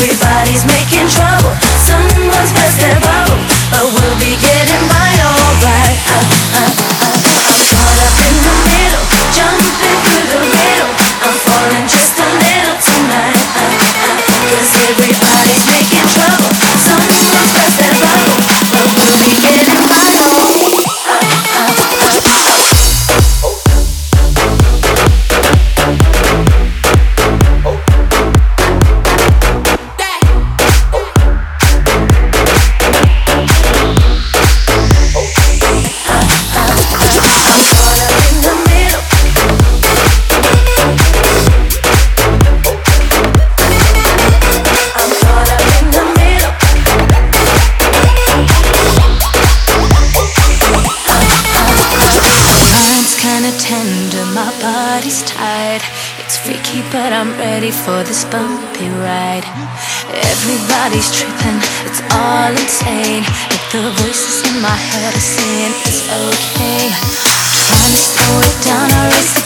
everybody's making trouble. Someone's burst their bubble, but we'll be getting by alright. shaky, but I'm ready for this bumpy ride. Everybody's tripping, it's all insane. But the voices in my head are saying it's okay. Trying to slow it down, I race